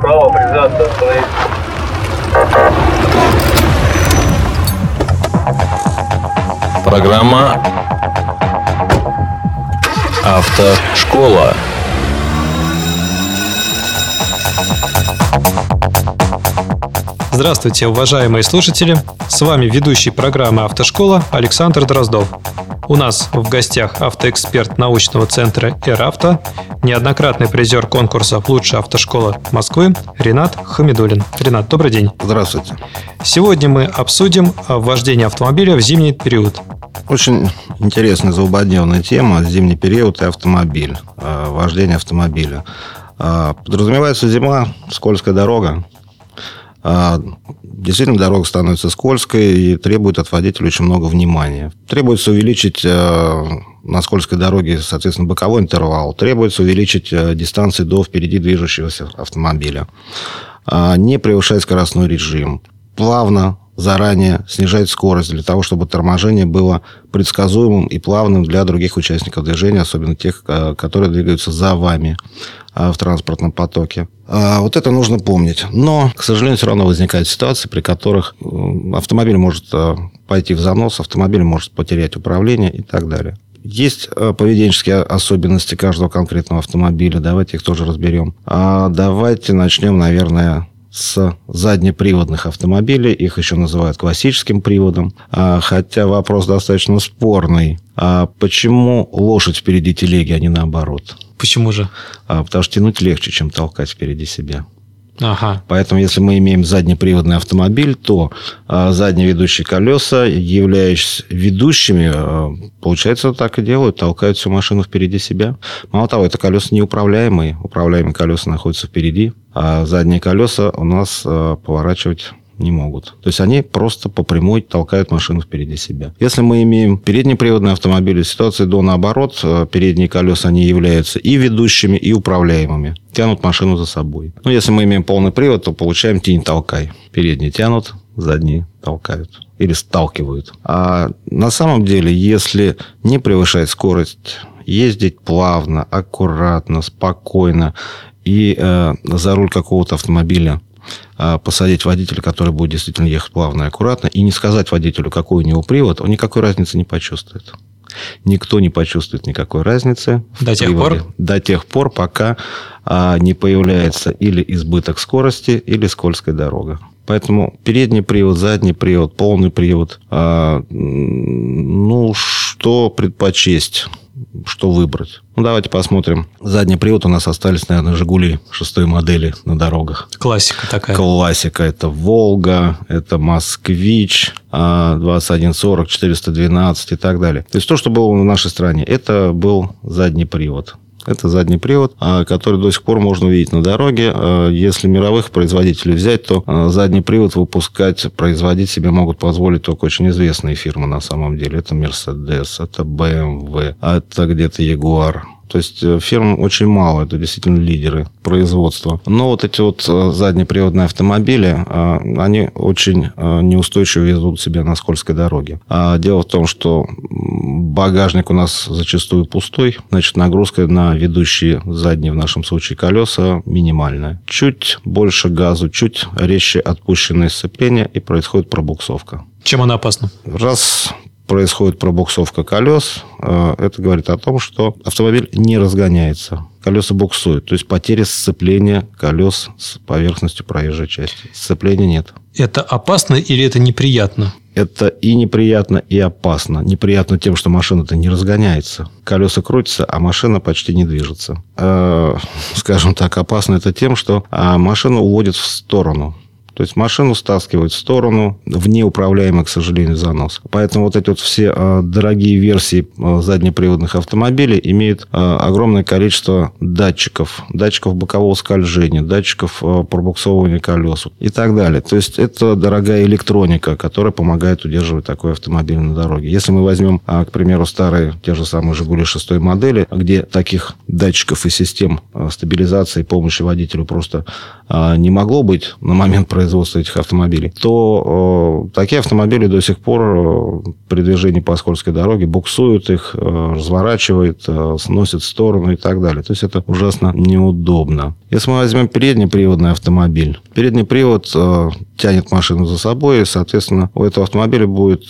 Право, прижаться, остановить. Программа «Автошкола». Здравствуйте, уважаемые слушатели! С вами ведущий программы «Автошкола» Александр Дроздов. У нас в гостях автоэксперт научного центра «Эравто», неоднократный призер конкурса «Лучшая автошкола Москвы» Ренат Хамидулин. Ренат, добрый день. Здравствуйте. Сегодня мы обсудим вождение автомобиля в зимний период. Очень интересная злободневная тема «Зимний период и автомобиль», э, вождение автомобиля. Э, подразумевается зима, скользкая дорога, действительно дорога становится скользкой и требует от водителя очень много внимания. Требуется увеличить э, на скользкой дороге, соответственно, боковой интервал. Требуется увеличить э, дистанции до впереди движущегося автомобиля. А, не превышать скоростной режим. Плавно, заранее снижать скорость для того, чтобы торможение было предсказуемым и плавным для других участников движения, особенно тех, э, которые двигаются за вами. А, в транспортном потоке. А, вот это нужно помнить. Но, к сожалению, все равно возникают ситуации, при которых автомобиль может а, пойти в занос, автомобиль может потерять управление и так далее. Есть поведенческие особенности каждого конкретного автомобиля. Давайте их тоже разберем. А давайте начнем, наверное, с заднеприводных автомобилей. Их еще называют классическим приводом. Хотя вопрос достаточно спорный. Почему лошадь впереди телеги, а не наоборот? Почему же? А, потому что тянуть легче, чем толкать впереди себя. Ага. Поэтому, если мы имеем заднеприводный автомобиль, то а, задние ведущие колеса, являясь ведущими, а, получается, так и делают, толкают всю машину впереди себя. Мало того, это колеса неуправляемые. Управляемые колеса находятся впереди, а задние колеса у нас а, поворачивать не могут. То есть они просто по прямой толкают машину впереди себя. Если мы имеем переднеприводные автомобили, ситуация до наоборот. Э, передние колеса, они являются и ведущими, и управляемыми. Тянут машину за собой. Но если мы имеем полный привод, то получаем тень-толкай. Передние тянут, задние толкают или сталкивают. А на самом деле, если не превышать скорость, ездить плавно, аккуратно, спокойно и э, за руль какого-то автомобиля посадить водителя, который будет действительно ехать плавно и аккуратно, и не сказать водителю, какой у него привод, он никакой разницы не почувствует. Никто не почувствует никакой разницы. До тех приводе. пор? До тех пор, пока а, не появляется или избыток скорости, или скользкая дорога. Поэтому передний привод, задний привод, полный привод. А, ну, что предпочесть? Что выбрать. Ну, давайте посмотрим. Задний привод у нас остались, наверное, «Жигули» шестой модели на дорогах. Классика такая. Классика. Это «Волга», это «Москвич», 2140, 412 и так далее. То есть, то, что было в нашей стране, это был задний привод. Это задний привод, а, который до сих пор можно увидеть на дороге. А, если мировых производителей взять, то а, задний привод выпускать, производить себе могут позволить только очень известные фирмы на самом деле. Это Mercedes, это BMW, это где-то Jaguar. То есть э, фирм очень мало, это действительно лидеры производства. Но вот эти вот э, заднеприводные автомобили, э, они очень неустойчиво ведут себя на скользкой дороге. А дело в том, что багажник у нас зачастую пустой, значит, нагрузка на ведущие задние, в нашем случае, колеса минимальная. Чуть больше газу, чуть резче отпущенное сцепление, и происходит пробуксовка. Чем она опасна? Раз происходит пробуксовка колес, э, это говорит о том, что автомобиль не разгоняется. Колеса буксуют. То есть потеря сцепления колес с поверхностью проезжей части. Сцепления нет. Это опасно или это неприятно? Это и неприятно, и опасно. Неприятно тем, что машина-то не разгоняется. Колеса крутятся, а машина почти не движется. Э, скажем так, опасно это тем, что а, машина уводит в сторону. То есть машину стаскивают в сторону, в неуправляемый, к сожалению, занос. Поэтому вот эти вот все а, дорогие версии а, заднеприводных автомобилей имеют а, огромное количество датчиков. Датчиков бокового скольжения, датчиков пробуксовывания колес и так далее. То есть это дорогая электроника, которая помогает удерживать такой автомобиль на дороге. Если мы возьмем, к примеру, старые, те же самые «Жигули» шестой модели, где таких датчиков и систем стабилизации и помощи водителю просто не могло быть на момент производства, этих автомобилей, то э, такие автомобили до сих пор э, при движении по скользкой дороге буксуют их, э, разворачивают, сносят в сторону и так далее. То есть это ужасно неудобно. Если мы возьмем переднеприводный автомобиль, передний привод тянет машину за собой, и, соответственно, у этого автомобиля будет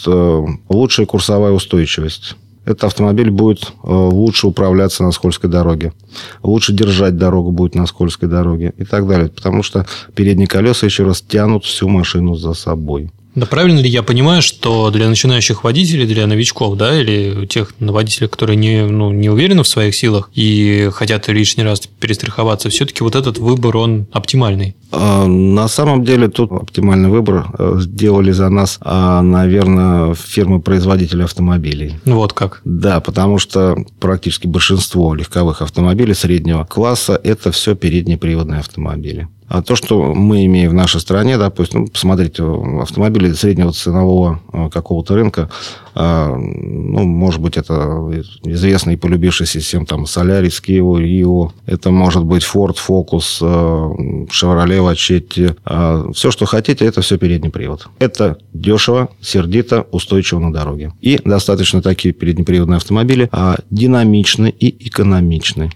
лучшая курсовая устойчивость этот автомобиль будет э, лучше управляться на скользкой дороге, лучше держать дорогу будет на скользкой дороге и так далее. Потому что передние колеса, еще раз, тянут всю машину за собой. Да правильно ли я понимаю, что для начинающих водителей, для новичков, да, или тех водителей, которые не, ну, не уверены в своих силах и хотят лишний раз перестраховаться, все-таки вот этот выбор, он оптимальный? А, на самом деле тут оптимальный выбор э, сделали за нас, а, наверное, фирмы-производители автомобилей. Вот как? Да, потому что практически большинство легковых автомобилей среднего класса – это все переднеприводные автомобили. А то, что мы имеем в нашей стране, допустим, ну, посмотрите, автомобили среднего ценового э, какого-то рынка, э, ну, может быть, это известный и полюбившийся всем там Солярис, Kia, Rio, это может быть Ford Focus, э, Chevrolet Lachetti, все, что хотите, это все передний привод. Это дешево, сердито, устойчиво на дороге. И достаточно такие переднеприводные автомобили, а динамичны и экономичны.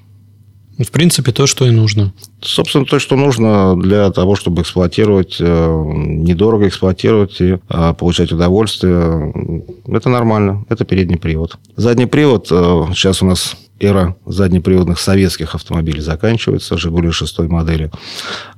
В принципе, то, что и нужно. Собственно, то, что нужно для того, чтобы эксплуатировать, э, недорого эксплуатировать и э, получать удовольствие. Это нормально. Это передний привод. Задний привод э, сейчас у нас эра заднеприводных советских автомобилей заканчивается, «Жигули» шестой модели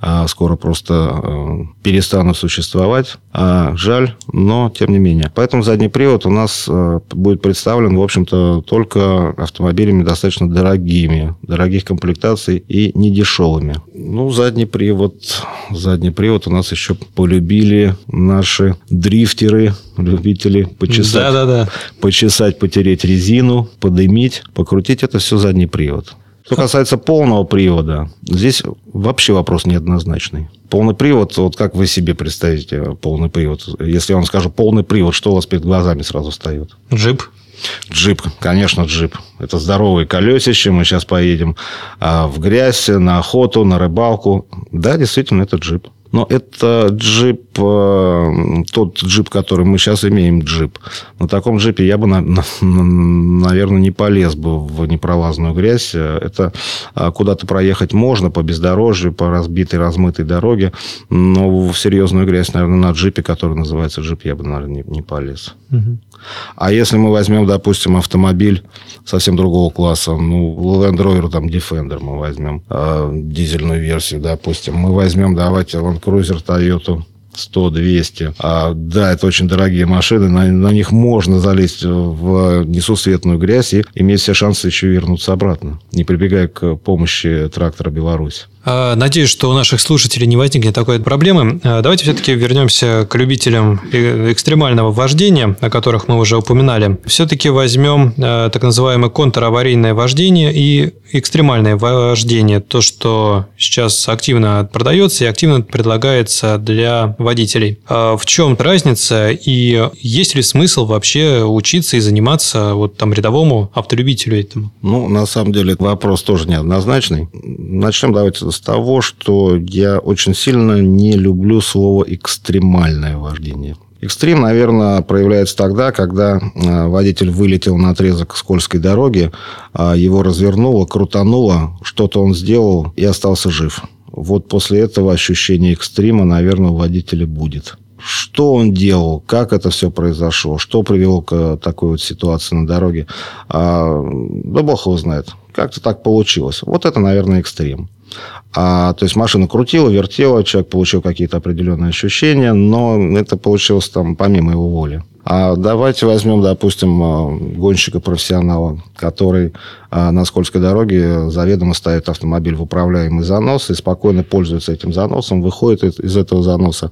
а скоро просто э, перестанут существовать. А жаль, но тем не менее. Поэтому задний привод у нас э, будет представлен, в общем-то, только автомобилями достаточно дорогими, дорогих комплектаций и недешевыми. Ну, задний привод, задний привод у нас еще полюбили наши дрифтеры, любители почесать, да, да, да. почесать, потереть резину, подымить, покрутить. Это все задний привод. Что касается полного привода, здесь вообще вопрос неоднозначный. Полный привод, вот как вы себе представите полный привод? Если я вам скажу полный привод, что у вас перед глазами сразу встает? Джип. Джип, конечно, джип. Это здоровые колесище. Мы сейчас поедем а, в грязь, на охоту, на рыбалку. Да, действительно, это джип. Но это джип, э, тот джип, который мы сейчас имеем, джип. На таком джипе я бы, наверное, не полез бы в непролазную грязь. Это а, куда-то проехать можно по бездорожью, по разбитой, размытой дороге. Но в серьезную грязь, наверное, на джипе, который называется джип, я бы, наверное, не, полез. Угу. А если мы возьмем, допустим, автомобиль совсем другого класса, ну, Land Rover, там, Defender мы возьмем, э, дизельную версию, допустим, мы возьмем, давайте, Land Cruiser Toyota 100, 200. А, да, это очень дорогие машины, на, на них можно залезть в несусветную грязь и иметь все шансы еще вернуться обратно, не прибегая к помощи трактора «Беларусь». А, надеюсь, что у наших слушателей не возникнет такой проблемы. А, давайте все-таки вернемся к любителям экстремального вождения, о которых мы уже упоминали. Все-таки возьмем э, так называемое контраварийное вождение и экстремальное вождение. То, что сейчас активно продается и активно предлагается для водителей. А в чем разница и есть ли смысл вообще учиться и заниматься вот там рядовому автолюбителю этому? Ну, на самом деле, вопрос тоже неоднозначный. Начнем давайте с того, что я очень сильно не люблю слово «экстремальное вождение». Экстрим, наверное, проявляется тогда, когда э, водитель вылетел на отрезок скользкой дороги, а его развернуло, крутануло, что-то он сделал и остался жив. Вот после этого ощущение экстрима, наверное, у водителя будет. Что он делал, как это все произошло, что привело к такой вот ситуации на дороге, а, да бог его знает. Как-то так получилось. Вот это, наверное, экстрим. А, то есть машина крутила, вертела, человек получил какие-то определенные ощущения, но это получилось там помимо его воли. А давайте возьмем, допустим, а, гонщика-профессионала, который а, на скользкой дороге заведомо ставит автомобиль в управляемый занос и спокойно пользуется этим заносом, выходит из этого заноса.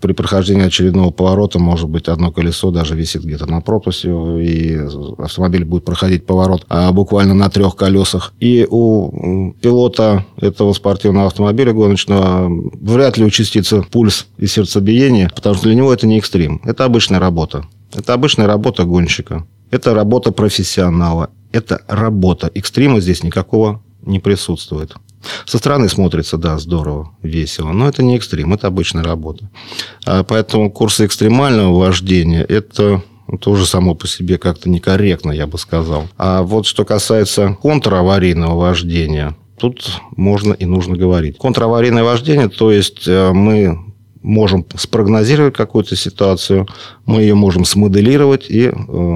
При прохождении очередного поворота, может быть, одно колесо даже висит где-то на пропусе, и автомобиль будет проходить поворот а, буквально на трех колесах. И у пилота этого спортивного автомобиля гоночного вряд ли участится пульс и сердцебиение, потому что для него это не экстрим, это обычная работа. Это обычная работа гонщика. Это работа профессионала. Это работа. Экстрима здесь никакого не присутствует. Со стороны смотрится, да, здорово, весело, но это не экстрим, это обычная работа. А поэтому курсы экстремального вождения – это тоже само по себе как-то некорректно, я бы сказал. А вот что касается контраварийного вождения, тут можно и нужно говорить. Контраварийное вождение, то есть э, мы можем спрогнозировать какую-то ситуацию, мы ее можем смоделировать и э,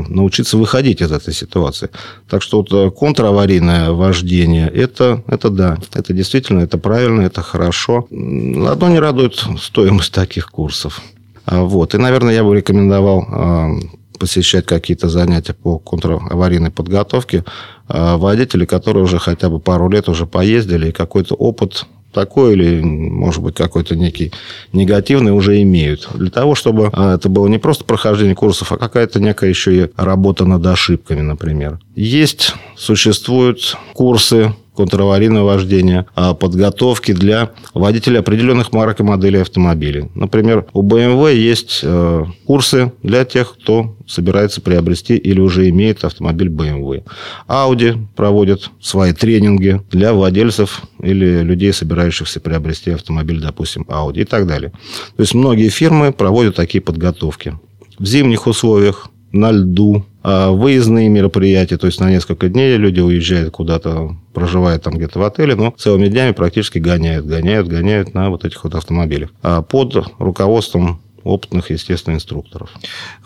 научиться выходить из этой ситуации. Так что вот э, контраварийное вождение, это, это да, это действительно, это правильно, это хорошо. Одно не радует стоимость таких курсов. А, вот. И, наверное, я бы рекомендовал э, посещать какие-то занятия по контраварийной подготовке водители, которые уже хотя бы пару лет уже поездили и какой-то опыт такой или, может быть, какой-то некий негативный уже имеют. Для того, чтобы а, это было не просто прохождение курсов, а какая-то некая еще и работа над ошибками, например. Есть, существуют курсы контраварийного вождения, а, подготовки для водителей определенных марок и моделей автомобилей. Например, у BMW есть э, курсы для тех, кто собирается приобрести или уже имеет автомобиль BMW. Audi проводит свои тренинги для владельцев или людей, собирающихся приобрести автомобиль, допустим, Audi и так далее. То есть многие фирмы проводят такие подготовки. В зимних условиях на льду, а выездные мероприятия, то есть на несколько дней люди уезжают куда-то, проживают там где-то в отеле, но целыми днями практически гоняют, гоняют, гоняют на вот этих вот автомобилях. А под руководством опытных, естественно, инструкторов.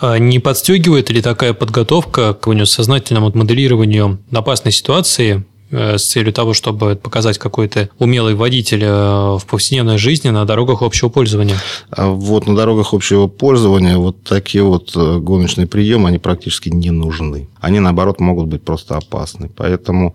А не подстегивает ли такая подготовка к сознательному моделированию опасной ситуации с целью того, чтобы показать какой-то умелый водитель э, в повседневной жизни на дорогах общего пользования? А вот на дорогах общего пользования вот такие вот э, гоночные приемы, они практически не нужны. Они, наоборот, могут быть просто опасны. Поэтому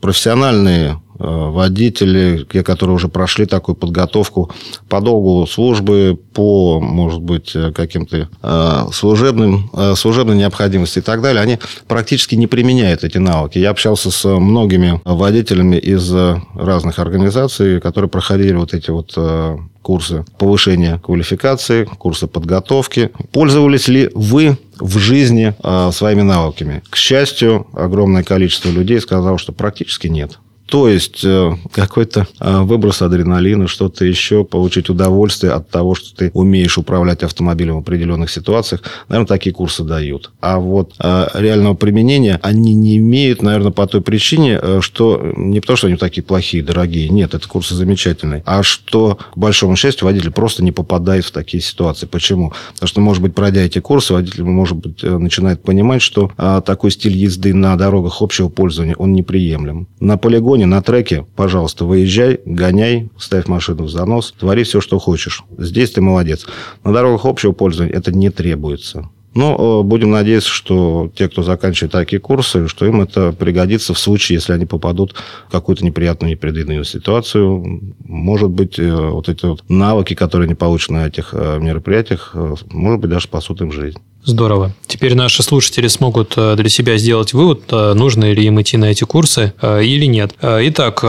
профессиональные Э, водители, которые уже прошли такую подготовку по долгу службы, по, может быть, э, каким-то э, служебным, служебной необходимости и так далее, они практически не применяют эти навыки. Я общался с многими водителями из разных организаций, которые проходили вот эти вот курсы повышения квалификации, курсы подготовки. Пользовались ли вы в жизни своими навыками? К счастью, огромное количество людей сказало, что практически нет. То есть э, какой-то э, выброс адреналина, что-то еще, получить удовольствие от того, что ты умеешь управлять автомобилем в определенных ситуациях, наверное, такие курсы дают. А вот э, реального применения они не имеют, наверное, по той причине, что не потому, что они такие плохие, дорогие, нет, это курсы замечательные, а что, к большому счастью, водитель просто не попадает в такие ситуации. Почему? Потому что, может быть, пройдя эти курсы, водитель, может быть, начинает понимать, что такой стиль езды на дорогах общего пользования, он неприемлем. На полигоне полигоне, на треке, пожалуйста, выезжай, гоняй, ставь машину в занос, твори все, что хочешь. Здесь ты молодец. На дорогах общего пользования это не требуется. Но э, будем надеяться, что те, кто заканчивает такие курсы, что им это пригодится в случае, если они попадут в какую-то неприятную, непредвиденную ситуацию. Может быть, э, вот эти вот навыки, которые они получат на этих э, мероприятиях, может быть, даже спасут им жизнь. Здорово. Теперь наши слушатели смогут э, для себя сделать вывод, э, нужно ли им идти на эти курсы э, или нет. Итак,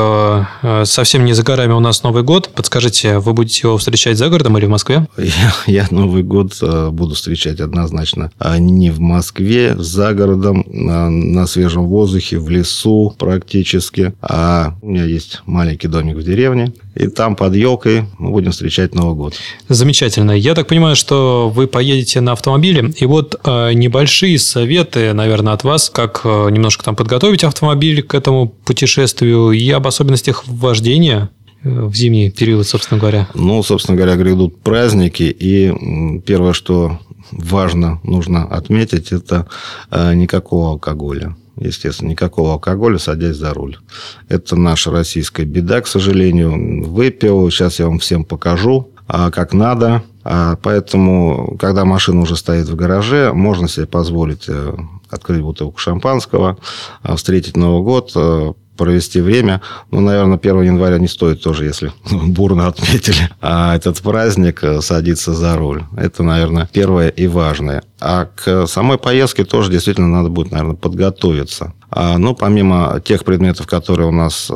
совсем не за горами у нас Новый год. Подскажите, вы будете его встречать за городом или в Москве? Я, я Новый год буду встречать однозначно а не в Москве, за городом, на свежем воздухе, в лесу практически. А у меня есть маленький домик в деревне, и там под елкой мы будем встречать Новый год. Замечательно. Я так понимаю, что вы поедете на автомобиле и вот э, небольшие советы, наверное, от вас, как э, немножко там подготовить автомобиль к этому путешествию и об особенностях вождения э, в зимний период, собственно говоря? Ну, собственно говоря, грядут праздники, и первое, что важно, нужно отметить, это никакого алкоголя. Естественно, никакого алкоголя, садясь за руль. Это наша российская беда, к сожалению. Выпил, сейчас я вам всем покажу, а, как надо. А, поэтому, когда машина уже стоит в гараже, можно себе позволить э, открыть бутылку шампанского, а, встретить Новый год, э, провести время. Ну, наверное, 1 января не стоит тоже, если бурно отметили. А этот праздник э, садиться за руль. Это, наверное, первое и важное. А к самой поездке тоже действительно надо будет, наверное, подготовиться. А, ну, помимо тех предметов, которые у нас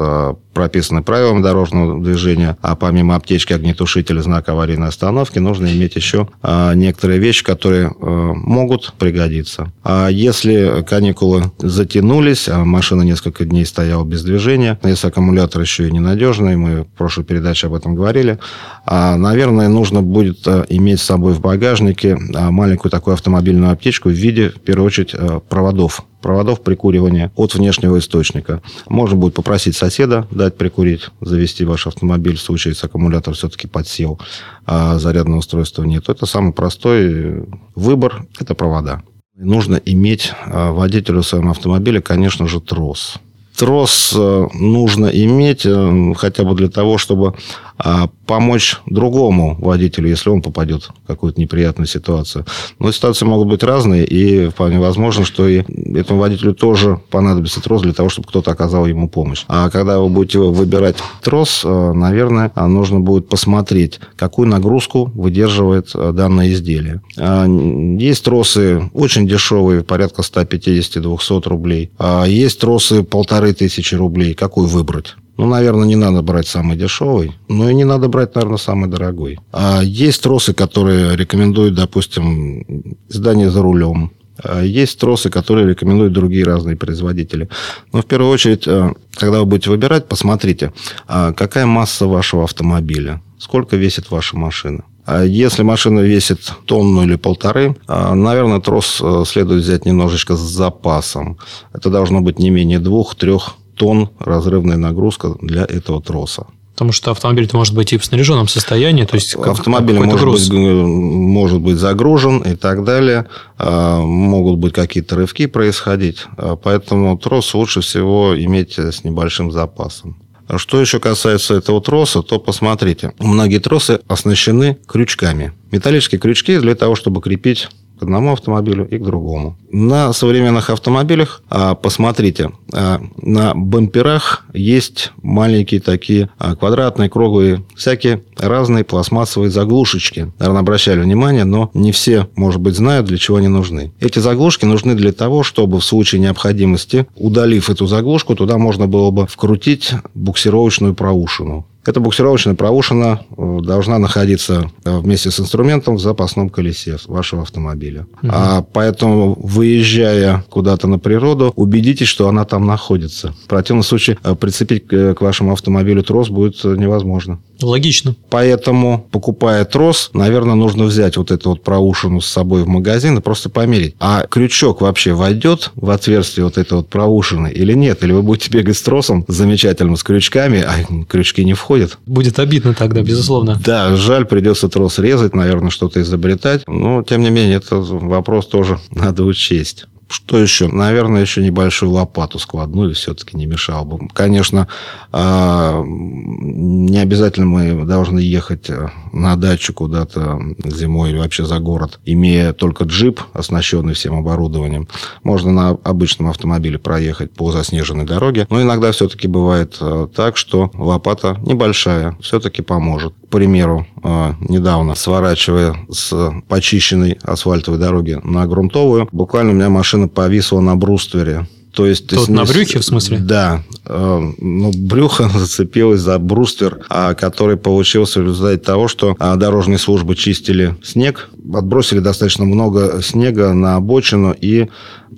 прописаны правилами дорожного движения, а помимо аптечки, огнетушителя, знака аварийной остановки, нужно иметь еще а, некоторые вещи, которые а, могут пригодиться. А если каникулы затянулись, а машина несколько дней стояла без движения, если аккумулятор еще и ненадежный, мы в прошлой передаче об этом говорили, а, наверное, нужно будет иметь с собой в багажнике маленькую такую автомобильную аптечку в виде, в первую очередь, проводов проводов прикуривания от внешнего источника. Можно будет попросить соседа дать прикурить, завести ваш автомобиль в случае, если аккумулятор все-таки подсел, а зарядного устройства нет. Это самый простой выбор – это провода. Нужно иметь а, водителю в своем автомобиле, конечно же, трос. Трос э, нужно иметь э, хотя бы для того, чтобы а помочь другому водителю, если он попадет в какую-то неприятную ситуацию. Но ситуации могут быть разные, и вполне возможно, что и этому водителю тоже понадобится трос для того, чтобы кто-то оказал ему помощь. А когда вы будете выбирать трос, э, наверное, нужно будет посмотреть, какую нагрузку выдерживает данное изделие. А, есть тросы очень дешевые, порядка 150-200 рублей. А есть тросы полторы тысячи рублей. Какой выбрать? Ну, наверное, не надо брать самый дешевый, но и не надо брать, наверное, самый дорогой. А есть тросы, которые рекомендуют, допустим, издание за рулем. А есть тросы, которые рекомендуют другие разные производители. Но в первую очередь, э, когда вы будете выбирать, посмотрите, а какая масса вашего автомобиля, сколько весит ваша машина. А если машина весит тонну или полторы, наверное, трос э, следует взять немножечко с запасом. Это должно быть не менее двух-трех тонн разрывная нагрузка для этого троса. Потому что автомобиль может быть и в снаряженном состоянии, то есть автомобиль может быть, может быть загружен и так далее, а, могут быть какие-то рывки происходить, а, поэтому трос лучше всего иметь с небольшим запасом. Что еще касается этого троса, то посмотрите. Многие тросы оснащены крючками. Металлические крючки для того, чтобы крепить к одному автомобилю и к другому. На современных автомобилях, а, посмотрите, а, на бамперах есть маленькие такие а, квадратные, круглые, всякие разные пластмассовые заглушечки. Наверное, обращали внимание, но не все, может быть, знают, для чего они нужны. Эти заглушки нужны для того, чтобы в случае необходимости, удалив эту заглушку, туда можно было бы вкрутить буксировочную проушину. Эта буксировочная проушина э, должна находиться э, вместе с инструментом в запасном колесе вашего автомобиля. Угу. А поэтому, выезжая куда-то на природу, убедитесь, что она там находится. В противном случае э, прицепить к вашему автомобилю трос будет невозможно. Логично. Поэтому, покупая трос, наверное, нужно взять вот эту вот проушину с собой в магазин и просто померить. А крючок вообще войдет в отверстие вот этой вот проушины или нет? Или вы будете бегать с тросом замечательным, с крючками, а крючки не входят? Будет обидно тогда, безусловно. Да, жаль, придется трос резать, наверное, что-то изобретать. Но, тем не менее, это вопрос тоже надо учесть. Что еще? Наверное, еще небольшую лопату складную все-таки не мешало бы. Конечно, а, не обязательно мы должны ехать э, на дачу куда-то зимой или вообще за город, имея только джип, оснащенный всем оборудованием. Можно на обычном автомобиле проехать по заснеженной дороге, но иногда все-таки бывает э, так, что лопата небольшая все-таки поможет. К примеру, э, недавно сворачивая с почищенной асфальтовой дороги на грунтовую, буквально у меня машина машина повисла на бруствере. То есть, Тут на брюхе, в смысле? Да. Э, ну, брюхо зацепилось за бруствер, а, который получился в результате того, что а, дорожные службы чистили снег, отбросили достаточно много снега на обочину, и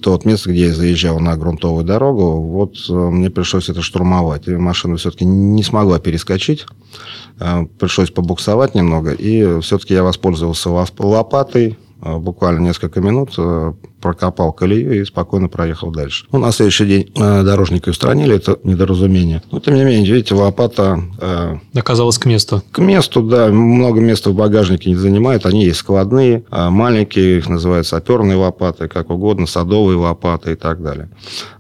то вот место, где я заезжал на грунтовую дорогу, вот э, мне пришлось это штурмовать. И машина все-таки не смогла перескочить. Э, пришлось побуксовать немного, и все-таки я воспользовался лопатой, буквально несколько минут прокопал колею и спокойно проехал дальше. Ну, на следующий день э, дорожники устранили это недоразумение. Но, тем не менее, видите, лопата... Э, Оказалась к месту. К месту, да. Много места в багажнике не занимает. Они есть складные, маленькие, их называют саперные лопаты, как угодно, садовые лопаты и так далее.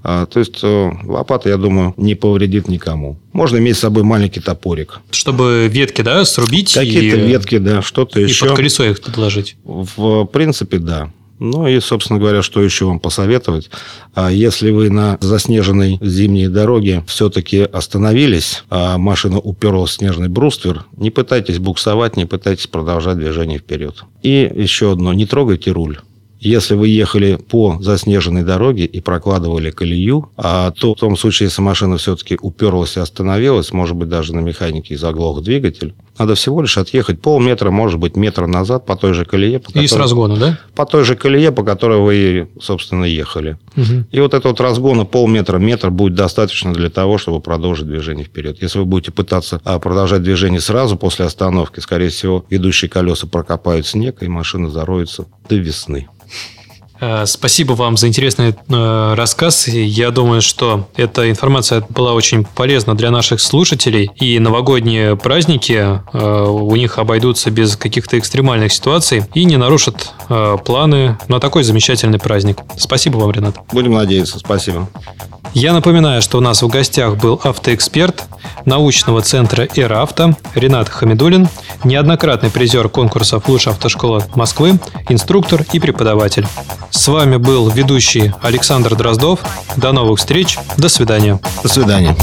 То есть, э, лопата, я думаю, не повредит никому. Можно иметь с собой маленький топорик. Чтобы ветки, да, срубить? Какие-то и... ветки, да, что-то еще. И под колесо их подложить? В принципе, да. Ну и, собственно говоря, что еще вам посоветовать? А если вы на заснеженной зимней дороге все-таки остановились, а машина уперлась в снежный бруствер, не пытайтесь буксовать, не пытайтесь продолжать движение вперед. И еще одно, не трогайте руль. Если вы ехали по заснеженной дороге и прокладывали колею, а то в том случае, если машина все-таки уперлась и остановилась, может быть, даже на механике заглох двигатель, надо всего лишь отъехать полметра, может быть, метра назад по той же колее. По которой, и с разгона, да? По той же колее, по которой вы, собственно, ехали. Угу. И вот этого вот разгона полметра, метр будет достаточно для того, чтобы продолжить движение вперед. Если вы будете пытаться а, продолжать движение сразу после остановки, скорее всего, ведущие колеса прокопают снег, и машина зароется до весны. Э, спасибо вам за интересный э, рассказ. Я думаю, что эта информация была очень полезна для наших слушателей. И новогодние праздники э, у них обойдутся без каких-то экстремальных ситуаций и не нарушат планы на такой замечательный праздник. Спасибо вам, Ренат. Будем надеяться. Спасибо. Я напоминаю, что у нас в гостях был автоэксперт научного центра «Эравто» Ренат Хамидулин, неоднократный призер конкурсов «Лучшая автошкола Москвы», инструктор и преподаватель. С вами был ведущий Александр Дроздов. До новых встреч. До свидания. До свидания.